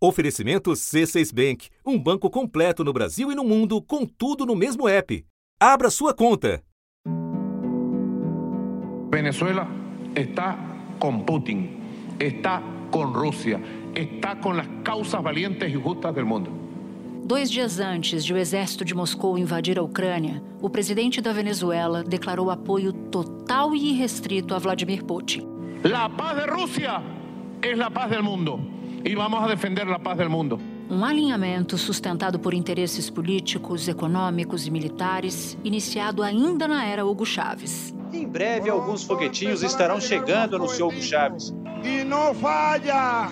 Oferecimento C6 Bank, um banco completo no Brasil e no mundo, com tudo no mesmo app. Abra sua conta. Venezuela está com Putin, está com Rússia, está com as causas valientes e justas do mundo. Dois dias antes de o exército de Moscou invadir a Ucrânia, o presidente da Venezuela declarou apoio total e irrestrito a Vladimir Putin. A paz de Rússia é a paz do mundo e vamos a defender a paz do mundo. Um alinhamento sustentado por interesses políticos, econômicos e militares, iniciado ainda na era Hugo Chávez. Em breve, alguns foguetinhos estarão chegando, anunciou Hugo Chávez. E não falha!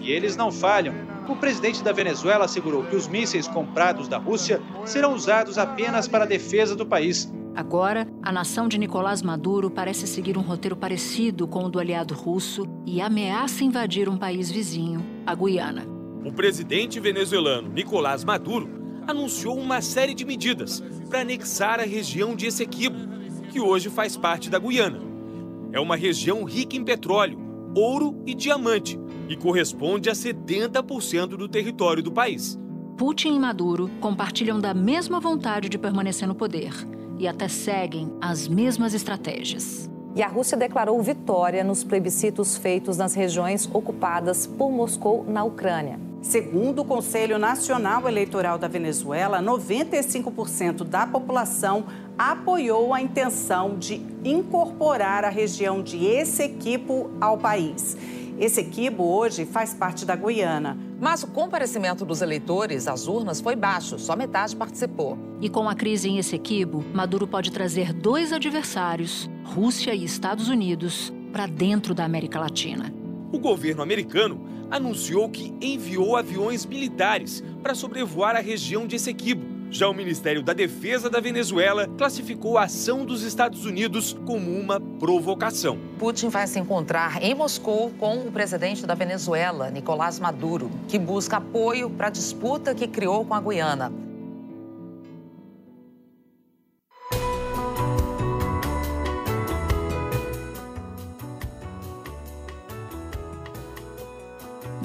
E eles não falham. O presidente da Venezuela assegurou que os mísseis comprados da Rússia serão usados apenas para a defesa do país. Agora, a nação de Nicolás Maduro parece seguir um roteiro parecido com o do aliado russo e ameaça invadir um país vizinho, a Guiana. O presidente venezuelano Nicolás Maduro anunciou uma série de medidas para anexar a região de Essequibo, que hoje faz parte da Guiana. É uma região rica em petróleo, ouro e diamante e corresponde a 70% do território do país. Putin e Maduro compartilham da mesma vontade de permanecer no poder e até seguem as mesmas estratégias. E a Rússia declarou vitória nos plebiscitos feitos nas regiões ocupadas por Moscou na Ucrânia. Segundo o Conselho Nacional Eleitoral da Venezuela, 95% da população apoiou a intenção de incorporar a região de Essequibo ao país. Essequibo hoje faz parte da Guiana. Mas o comparecimento dos eleitores às urnas foi baixo, só metade participou. E com a crise em Essequibo, Maduro pode trazer dois adversários, Rússia e Estados Unidos, para dentro da América Latina. O governo americano anunciou que enviou aviões militares para sobrevoar a região de Essequibo já o Ministério da Defesa da Venezuela classificou a ação dos Estados Unidos como uma provocação. Putin vai se encontrar em Moscou com o presidente da Venezuela, Nicolás Maduro, que busca apoio para a disputa que criou com a Guiana.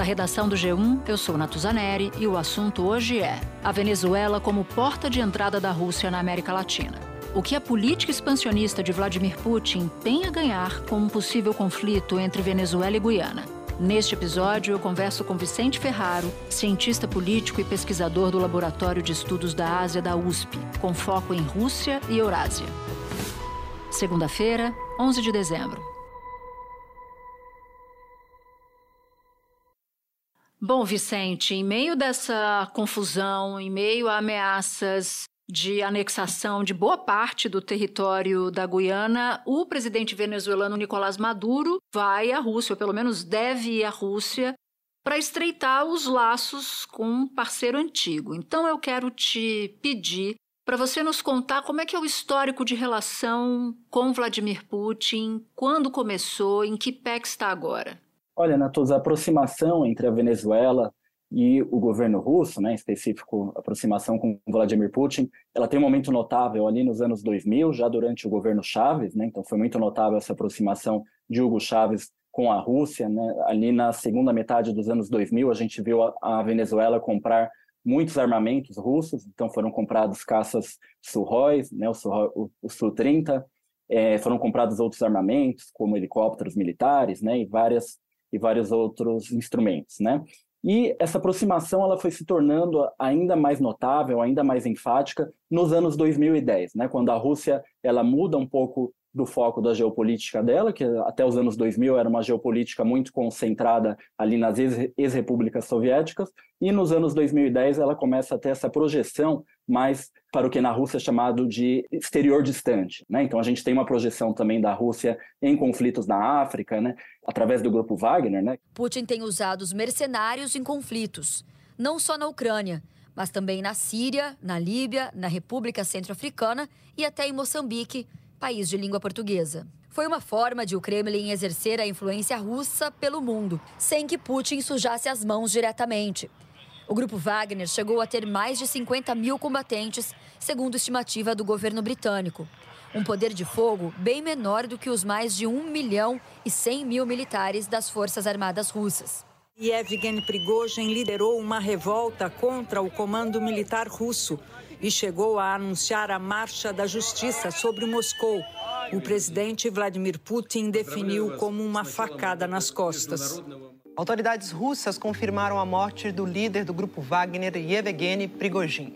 Da redação do G1, eu sou Natuzaneri e o assunto hoje é a Venezuela como porta de entrada da Rússia na América Latina. O que a política expansionista de Vladimir Putin tem a ganhar com um possível conflito entre Venezuela e Guiana? Neste episódio, eu converso com Vicente Ferraro, cientista político e pesquisador do Laboratório de Estudos da Ásia da USP, com foco em Rússia e Eurásia. Segunda-feira, 11 de dezembro. Bom, Vicente, em meio dessa confusão, em meio a ameaças de anexação de boa parte do território da Guiana, o presidente venezuelano Nicolás Maduro vai à Rússia, ou pelo menos deve ir à Rússia, para estreitar os laços com um parceiro antigo. Então eu quero te pedir para você nos contar como é que é o histórico de relação com Vladimir Putin, quando começou, em que pé está agora. Olha, Natos, a aproximação entre a Venezuela e o governo russo, né, em específico a aproximação com Vladimir Putin, ela tem um momento notável ali nos anos 2000, já durante o governo Chávez, né, então foi muito notável essa aproximação de Hugo Chávez com a Rússia, né, ali na segunda metade dos anos 2000 a gente viu a, a Venezuela comprar muitos armamentos russos, então foram comprados caças Suhoi, né, o, o, o Su-30, é, foram comprados outros armamentos, como helicópteros militares, né, e várias e vários outros instrumentos, né? E essa aproximação ela foi se tornando ainda mais notável, ainda mais enfática nos anos 2010, né? Quando a Rússia ela muda um pouco do foco da geopolítica dela, que até os anos 2000 era uma geopolítica muito concentrada ali nas ex-repúblicas soviéticas, e nos anos 2010 ela começa a ter essa projeção mais para o que na Rússia é chamado de exterior distante. Né? Então a gente tem uma projeção também da Rússia em conflitos na África, né? através do grupo Wagner. Né? Putin tem usado os mercenários em conflitos, não só na Ucrânia, mas também na Síria, na Líbia, na República Centro-Africana e até em Moçambique, país de língua portuguesa. Foi uma forma de o Kremlin exercer a influência russa pelo mundo, sem que Putin sujasse as mãos diretamente. O grupo Wagner chegou a ter mais de 50 mil combatentes, segundo estimativa do governo britânico. Um poder de fogo bem menor do que os mais de 1 milhão e 100 mil militares das Forças Armadas Russas. Yevgeny Prigozhin liderou uma revolta contra o comando militar russo e chegou a anunciar a marcha da justiça sobre Moscou. O presidente Vladimir Putin definiu como uma facada nas costas. Autoridades russas confirmaram a morte do líder do grupo Wagner, Yevgeny Prigozhin.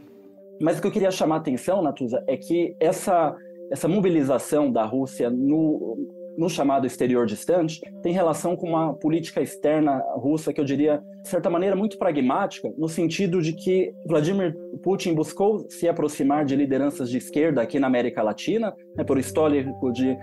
Mas o que eu queria chamar a atenção, Natuza, é que essa, essa mobilização da Rússia no, no chamado exterior distante, tem relação com uma política externa russa que eu diria, de certa maneira, muito pragmática, no sentido de que Vladimir Putin buscou se aproximar de lideranças de esquerda aqui na América Latina, né, por histórico de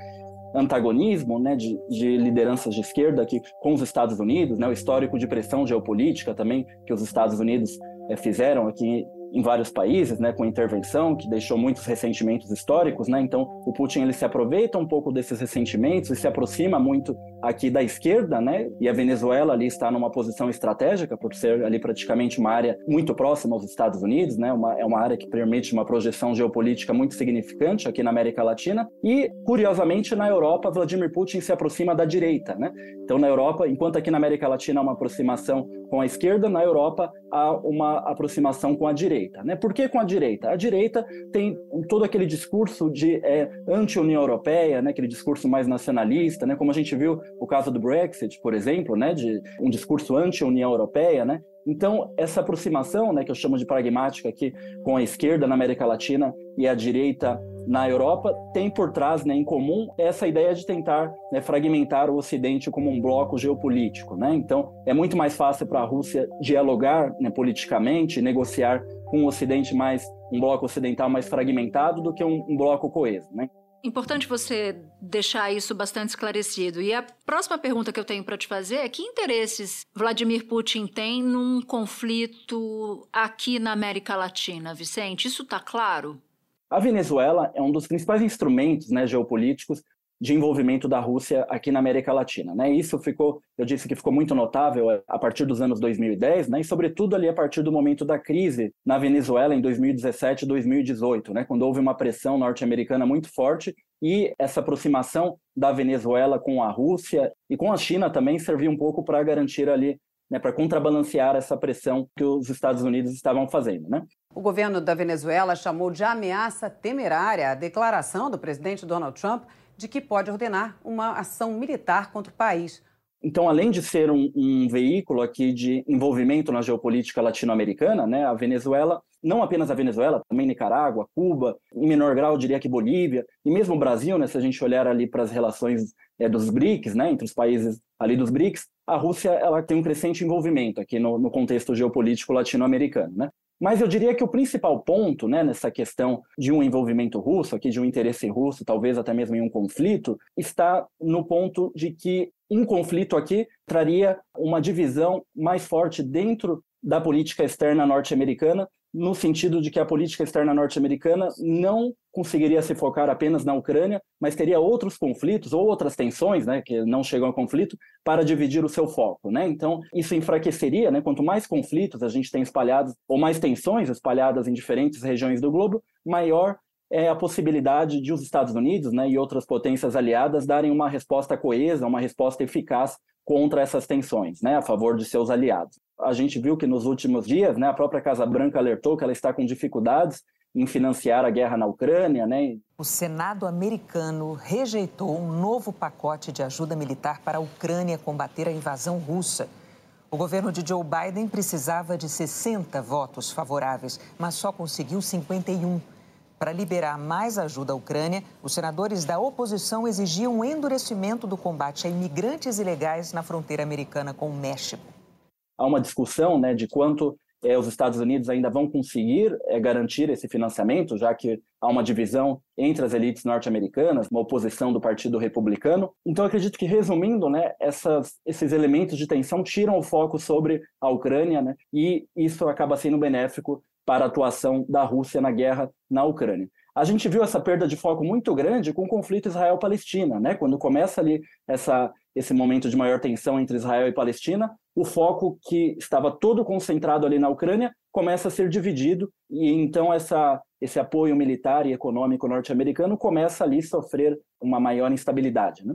antagonismo né, de, de, lideranças de esquerda aqui com os Estados Unidos, né, o histórico de pressão geopolítica também que os Estados Unidos é, fizeram aqui em vários países, né, com intervenção que deixou muitos ressentimentos históricos, né? Então, o Putin ele se aproveita um pouco desses ressentimentos e se aproxima muito aqui da esquerda, né? E a Venezuela ali está numa posição estratégica por ser ali praticamente uma área muito próxima aos Estados Unidos, né? Uma, é uma área que permite uma projeção geopolítica muito significante aqui na América Latina e, curiosamente, na Europa, Vladimir Putin se aproxima da direita, né? Então, na Europa, enquanto aqui na América Latina há uma aproximação com a esquerda, na Europa há uma aproximação com a direita. Né? Por que com a direita? A direita tem todo aquele discurso de é, anti-União Europeia, né? aquele discurso mais nacionalista, né? como a gente viu o caso do Brexit, por exemplo, né? de um discurso anti-União Europeia, né? Então, essa aproximação, né, que eu chamo de pragmática aqui, com a esquerda na América Latina e a direita na Europa, tem por trás, né, em comum, essa ideia de tentar né, fragmentar o Ocidente como um bloco geopolítico. Né? Então, é muito mais fácil para a Rússia dialogar né, politicamente, negociar com o Ocidente mais, um bloco ocidental mais fragmentado do que um, um bloco coeso. Né? Importante você deixar isso bastante esclarecido. E a próxima pergunta que eu tenho para te fazer é: que interesses Vladimir Putin tem num conflito aqui na América Latina, Vicente? Isso está claro? A Venezuela é um dos principais instrumentos né, geopolíticos de envolvimento da Rússia aqui na América Latina. Né? Isso ficou, eu disse que ficou muito notável a partir dos anos 2010, né? e sobretudo ali a partir do momento da crise na Venezuela em 2017 e 2018, né? quando houve uma pressão norte-americana muito forte e essa aproximação da Venezuela com a Rússia e com a China também serviu um pouco para garantir ali né, para contrabalancear essa pressão que os Estados Unidos estavam fazendo. Né? O governo da Venezuela chamou de ameaça temerária a declaração do presidente Donald Trump de que pode ordenar uma ação militar contra o país. Então, além de ser um, um veículo aqui de envolvimento na geopolítica latino-americana, né, a Venezuela, não apenas a Venezuela, também Nicarágua, Cuba, em menor grau, diria que Bolívia, e mesmo o Brasil, né, se a gente olhar ali para as relações é, dos BRICS, né, entre os países ali dos BRICS, a Rússia ela tem um crescente envolvimento aqui no, no contexto geopolítico latino-americano. Né? Mas eu diria que o principal ponto né, nessa questão de um envolvimento russo, aqui de um interesse russo, talvez até mesmo em um conflito, está no ponto de que um conflito aqui traria uma divisão mais forte dentro da política externa norte-americana no sentido de que a política externa norte-americana não conseguiria se focar apenas na Ucrânia, mas teria outros conflitos ou outras tensões, né, que não chegam a conflito, para dividir o seu foco, né? Então, isso enfraqueceria, né? Quanto mais conflitos a gente tem espalhados ou mais tensões espalhadas em diferentes regiões do globo, maior é a possibilidade de os Estados Unidos, né, e outras potências aliadas darem uma resposta coesa, uma resposta eficaz contra essas tensões, né, a favor de seus aliados. A gente viu que nos últimos dias, né, a própria Casa Branca alertou que ela está com dificuldades em financiar a guerra na Ucrânia, né? O Senado americano rejeitou um novo pacote de ajuda militar para a Ucrânia combater a invasão russa. O governo de Joe Biden precisava de 60 votos favoráveis, mas só conseguiu 51. Para liberar mais ajuda à Ucrânia, os senadores da oposição exigiam um endurecimento do combate a imigrantes ilegais na fronteira americana com o México há uma discussão né, de quanto é, os Estados Unidos ainda vão conseguir é, garantir esse financiamento, já que há uma divisão entre as elites norte-americanas, uma oposição do Partido Republicano. Então, acredito que, resumindo, né, essas, esses elementos de tensão tiram o foco sobre a Ucrânia, né, e isso acaba sendo benéfico para a atuação da Rússia na guerra na Ucrânia. A gente viu essa perda de foco muito grande com o conflito Israel-Palestina, né? Quando começa ali essa, esse momento de maior tensão entre Israel e Palestina, o foco que estava todo concentrado ali na Ucrânia começa a ser dividido e então essa, esse apoio militar e econômico norte-americano começa ali a sofrer uma maior instabilidade, né?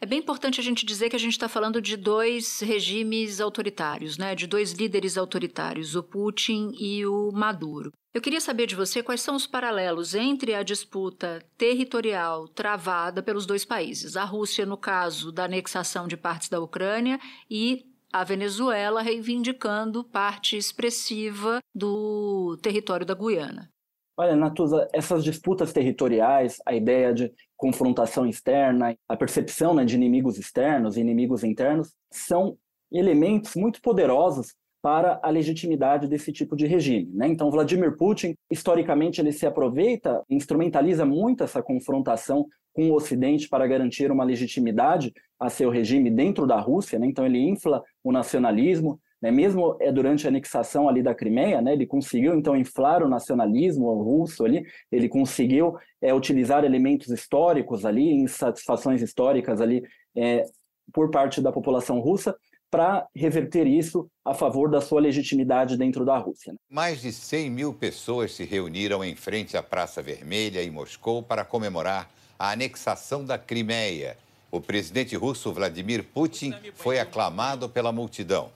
É bem importante a gente dizer que a gente está falando de dois regimes autoritários, né? de dois líderes autoritários, o Putin e o Maduro. Eu queria saber de você quais são os paralelos entre a disputa territorial travada pelos dois países. A Rússia, no caso da anexação de partes da Ucrânia, e a Venezuela reivindicando parte expressiva do território da Guiana. Olha, Natuza, essas disputas territoriais, a ideia de confrontação externa, a percepção né, de inimigos externos e inimigos internos, são elementos muito poderosos para a legitimidade desse tipo de regime. Né? Então, Vladimir Putin, historicamente, ele se aproveita, instrumentaliza muito essa confrontação com o Ocidente para garantir uma legitimidade a seu regime dentro da Rússia. Né? Então, ele infla o nacionalismo, né? Mesmo é, durante a anexação ali da Crimeia, né, ele conseguiu então inflar o nacionalismo russo ali, ele conseguiu é, utilizar elementos históricos ali, insatisfações históricas ali é, por parte da população russa para reverter isso a favor da sua legitimidade dentro da Rússia. Né? Mais de 100 mil pessoas se reuniram em frente à Praça Vermelha em Moscou para comemorar a anexação da Crimeia o presidente russo Vladimir Putin foi aclamado pela multidão.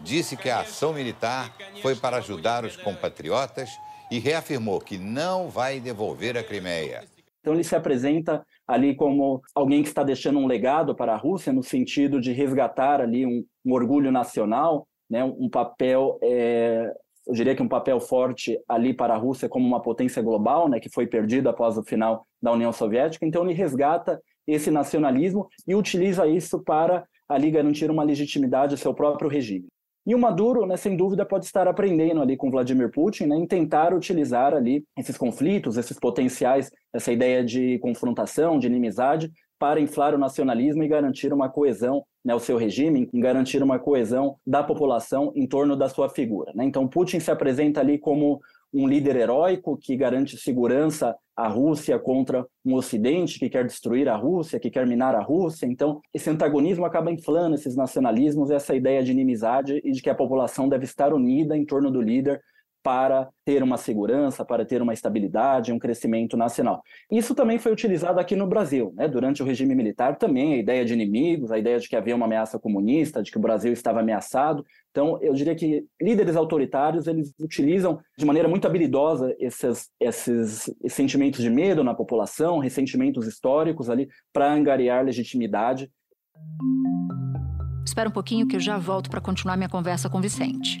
Disse que a ação militar foi para ajudar os compatriotas e reafirmou que não vai devolver a Crimeia. Então ele se apresenta ali como alguém que está deixando um legado para a Rússia no sentido de resgatar ali um, um orgulho nacional, né, um papel, é, eu diria que um papel forte ali para a Rússia como uma potência global, né, que foi perdido após o final da União Soviética. Então ele resgata esse nacionalismo e utiliza isso para ali garantir uma legitimidade ao seu próprio regime. E o Maduro, né, sem dúvida, pode estar aprendendo ali com Vladimir Putin, né, em tentar utilizar ali esses conflitos, esses potenciais, essa ideia de confrontação, de inimizade, para inflar o nacionalismo e garantir uma coesão, né, o seu regime, em garantir uma coesão da população em torno da sua figura. Né? Então, Putin se apresenta ali como um líder heróico que garante segurança à Rússia contra um Ocidente que quer destruir a Rússia, que quer minar a Rússia. Então, esse antagonismo acaba inflando esses nacionalismos, essa ideia de inimizade e de que a população deve estar unida em torno do líder para ter uma segurança, para ter uma estabilidade, um crescimento nacional. Isso também foi utilizado aqui no Brasil, né? durante o regime militar também, a ideia de inimigos, a ideia de que havia uma ameaça comunista, de que o Brasil estava ameaçado. Então, eu diria que líderes autoritários, eles utilizam de maneira muito habilidosa esses, esses, sentimentos de medo na população, ressentimentos históricos ali, para angariar legitimidade. Espera um pouquinho que eu já volto para continuar minha conversa com Vicente.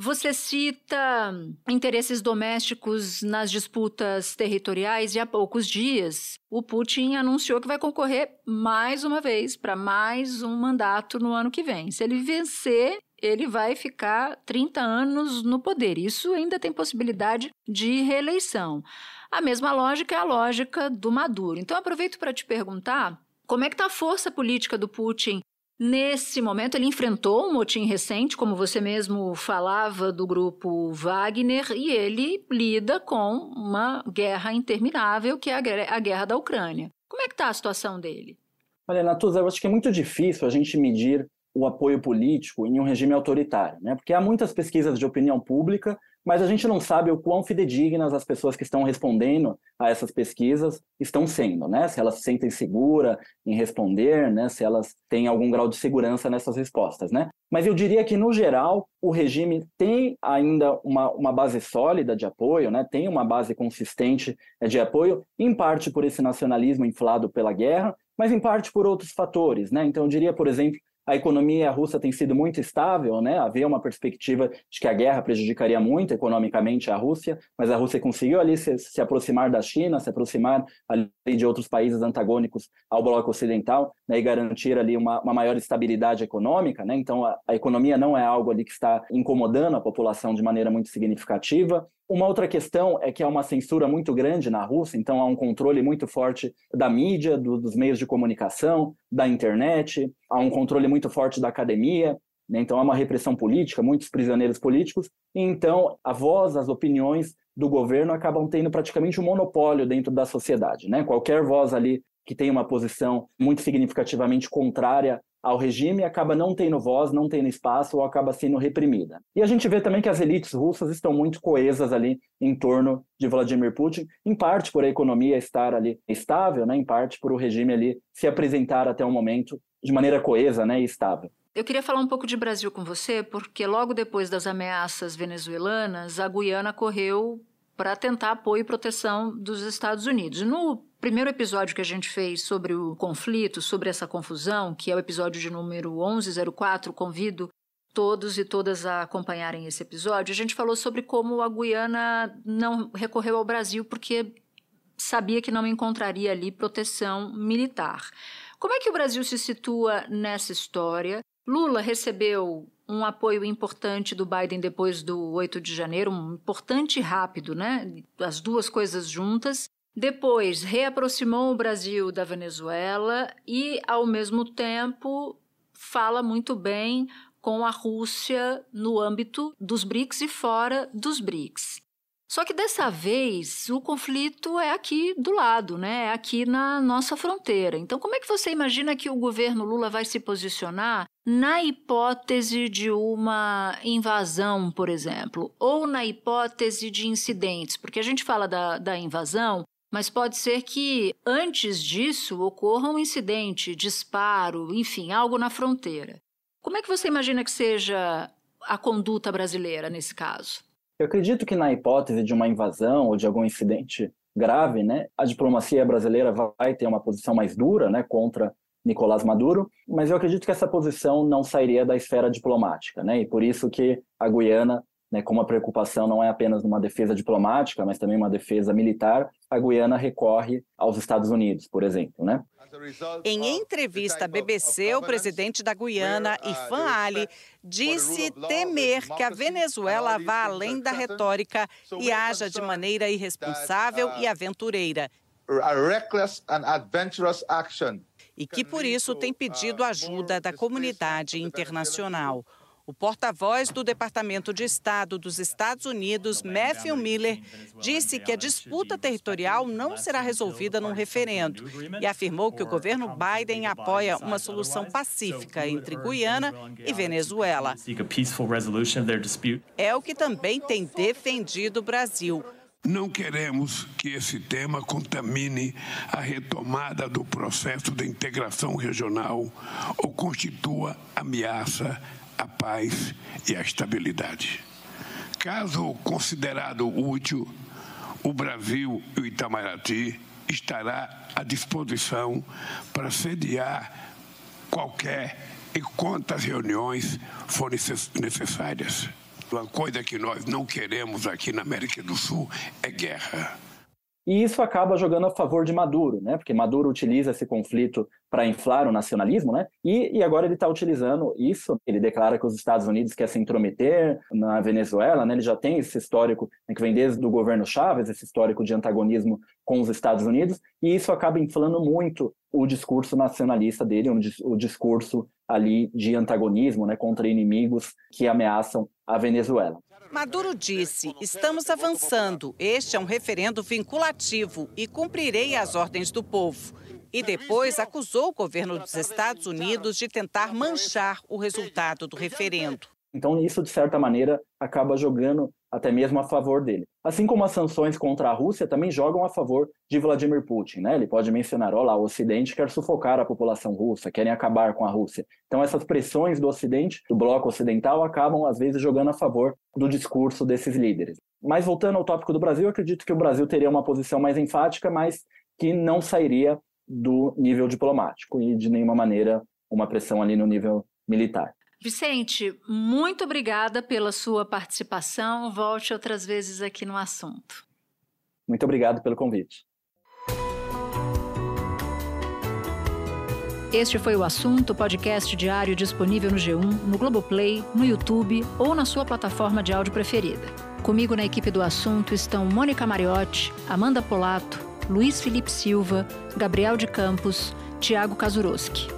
Você cita interesses domésticos nas disputas territoriais e há poucos dias o Putin anunciou que vai concorrer mais uma vez para mais um mandato no ano que vem. Se ele vencer, ele vai ficar 30 anos no poder. Isso ainda tem possibilidade de reeleição. A mesma lógica é a lógica do Maduro. Então aproveito para te perguntar como é que está a força política do Putin Nesse momento, ele enfrentou um motim recente, como você mesmo falava, do grupo Wagner, e ele lida com uma guerra interminável, que é a guerra da Ucrânia. Como é que está a situação dele? Olha, Natuza, eu acho que é muito difícil a gente medir o apoio político em um regime autoritário, né? Porque há muitas pesquisas de opinião pública mas a gente não sabe o quão fidedignas as pessoas que estão respondendo a essas pesquisas estão sendo, né? Se elas se sentem seguras em responder, né? Se elas têm algum grau de segurança nessas respostas, né? Mas eu diria que, no geral, o regime tem ainda uma, uma base sólida de apoio, né? tem uma base consistente de apoio, em parte por esse nacionalismo inflado pela guerra, mas em parte por outros fatores. Né? Então, eu diria, por exemplo, a economia russa tem sido muito estável, né? Havia uma perspectiva de que a guerra prejudicaria muito economicamente a Rússia, mas a Rússia conseguiu ali se, se aproximar da China, se aproximar ali de outros países antagônicos ao bloco ocidental, né? E garantir ali uma, uma maior estabilidade econômica, né? Então a, a economia não é algo ali que está incomodando a população de maneira muito significativa. Uma outra questão é que há uma censura muito grande na Rússia, então há um controle muito forte da mídia, do, dos meios de comunicação, da internet, há um controle muito forte da academia, né? então há uma repressão política, muitos prisioneiros políticos, e então a voz, as opiniões do governo acabam tendo praticamente um monopólio dentro da sociedade. Né? Qualquer voz ali que tem uma posição muito significativamente contrária ao regime acaba não tendo voz, não tendo espaço ou acaba sendo reprimida. E a gente vê também que as elites russas estão muito coesas ali em torno de Vladimir Putin, em parte por a economia estar ali estável, né, em parte por o regime ali se apresentar até o momento de maneira coesa né, e estável. Eu queria falar um pouco de Brasil com você, porque logo depois das ameaças venezuelanas, a Guiana correu para tentar apoio e proteção dos Estados Unidos. No primeiro episódio que a gente fez sobre o conflito, sobre essa confusão, que é o episódio de número 1104, convido todos e todas a acompanharem esse episódio, a gente falou sobre como a Guiana não recorreu ao Brasil porque sabia que não encontraria ali proteção militar. Como é que o Brasil se situa nessa história? Lula recebeu um apoio importante do Biden depois do 8 de janeiro, um importante e rápido, né? As duas coisas juntas. Depois, reaproximou o Brasil da Venezuela e, ao mesmo tempo, fala muito bem com a Rússia no âmbito dos BRICS e fora dos BRICS. Só que dessa vez o conflito é aqui do lado, né? É aqui na nossa fronteira. Então, como é que você imagina que o governo Lula vai se posicionar na hipótese de uma invasão, por exemplo, ou na hipótese de incidentes? Porque a gente fala da, da invasão mas pode ser que antes disso ocorra um incidente, disparo, enfim, algo na fronteira. Como é que você imagina que seja a conduta brasileira nesse caso? Eu acredito que na hipótese de uma invasão ou de algum incidente grave, né, a diplomacia brasileira vai ter uma posição mais dura, né, contra Nicolás Maduro, mas eu acredito que essa posição não sairia da esfera diplomática, né, e por isso que a Guiana né, como a preocupação não é apenas uma defesa diplomática, mas também uma defesa militar, a Guiana recorre aos Estados Unidos, por exemplo, né? Em entrevista à BBC, o presidente da Guiana, Ifan Ali, disse temer que a Venezuela vá além da retórica e haja de maneira irresponsável e aventureira. E que por isso tem pedido ajuda da comunidade internacional. O porta-voz do Departamento de Estado dos Estados Unidos, Matthew Miller, disse que a disputa territorial não será resolvida num referendo e afirmou que o governo Biden apoia uma solução pacífica entre Guiana e Venezuela. É o que também tem defendido o Brasil. Não queremos que esse tema contamine a retomada do processo de integração regional ou constitua ameaça a paz e a estabilidade. Caso considerado útil, o Brasil e o Itamaraty estará à disposição para sediar qualquer e quantas reuniões forem necessárias. Uma coisa que nós não queremos aqui na América do Sul é guerra. E isso acaba jogando a favor de Maduro, né? Porque Maduro utiliza esse conflito para inflar o nacionalismo, né? E, e agora ele está utilizando isso. Ele declara que os Estados Unidos querem se intrometer na Venezuela, né? Ele já tem esse histórico né, que vem desde o governo Chávez, esse histórico de antagonismo com os Estados Unidos, e isso acaba inflando muito o discurso nacionalista dele, o discurso ali de antagonismo, né? Contra inimigos que ameaçam a Venezuela. Maduro disse: estamos avançando. Este é um referendo vinculativo e cumprirei as ordens do povo. E depois acusou o governo dos Estados Unidos de tentar manchar o resultado do referendo. Então, isso, de certa maneira, acaba jogando até mesmo a favor dele. Assim como as sanções contra a Rússia também jogam a favor de Vladimir Putin. Né? Ele pode mencionar, olha lá, o Ocidente quer sufocar a população russa, querem acabar com a Rússia. Então essas pressões do Ocidente, do bloco ocidental, acabam às vezes jogando a favor do discurso desses líderes. Mas voltando ao tópico do Brasil, acredito que o Brasil teria uma posição mais enfática, mas que não sairia do nível diplomático e de nenhuma maneira uma pressão ali no nível militar. Vicente, muito obrigada pela sua participação. Volte outras vezes aqui no assunto. Muito obrigado pelo convite. Este foi o assunto, podcast diário disponível no G1, no Globoplay, no YouTube ou na sua plataforma de áudio preferida. Comigo na equipe do assunto estão Mônica Mariotti, Amanda Polato, Luiz Felipe Silva, Gabriel de Campos, Tiago Kazuroski.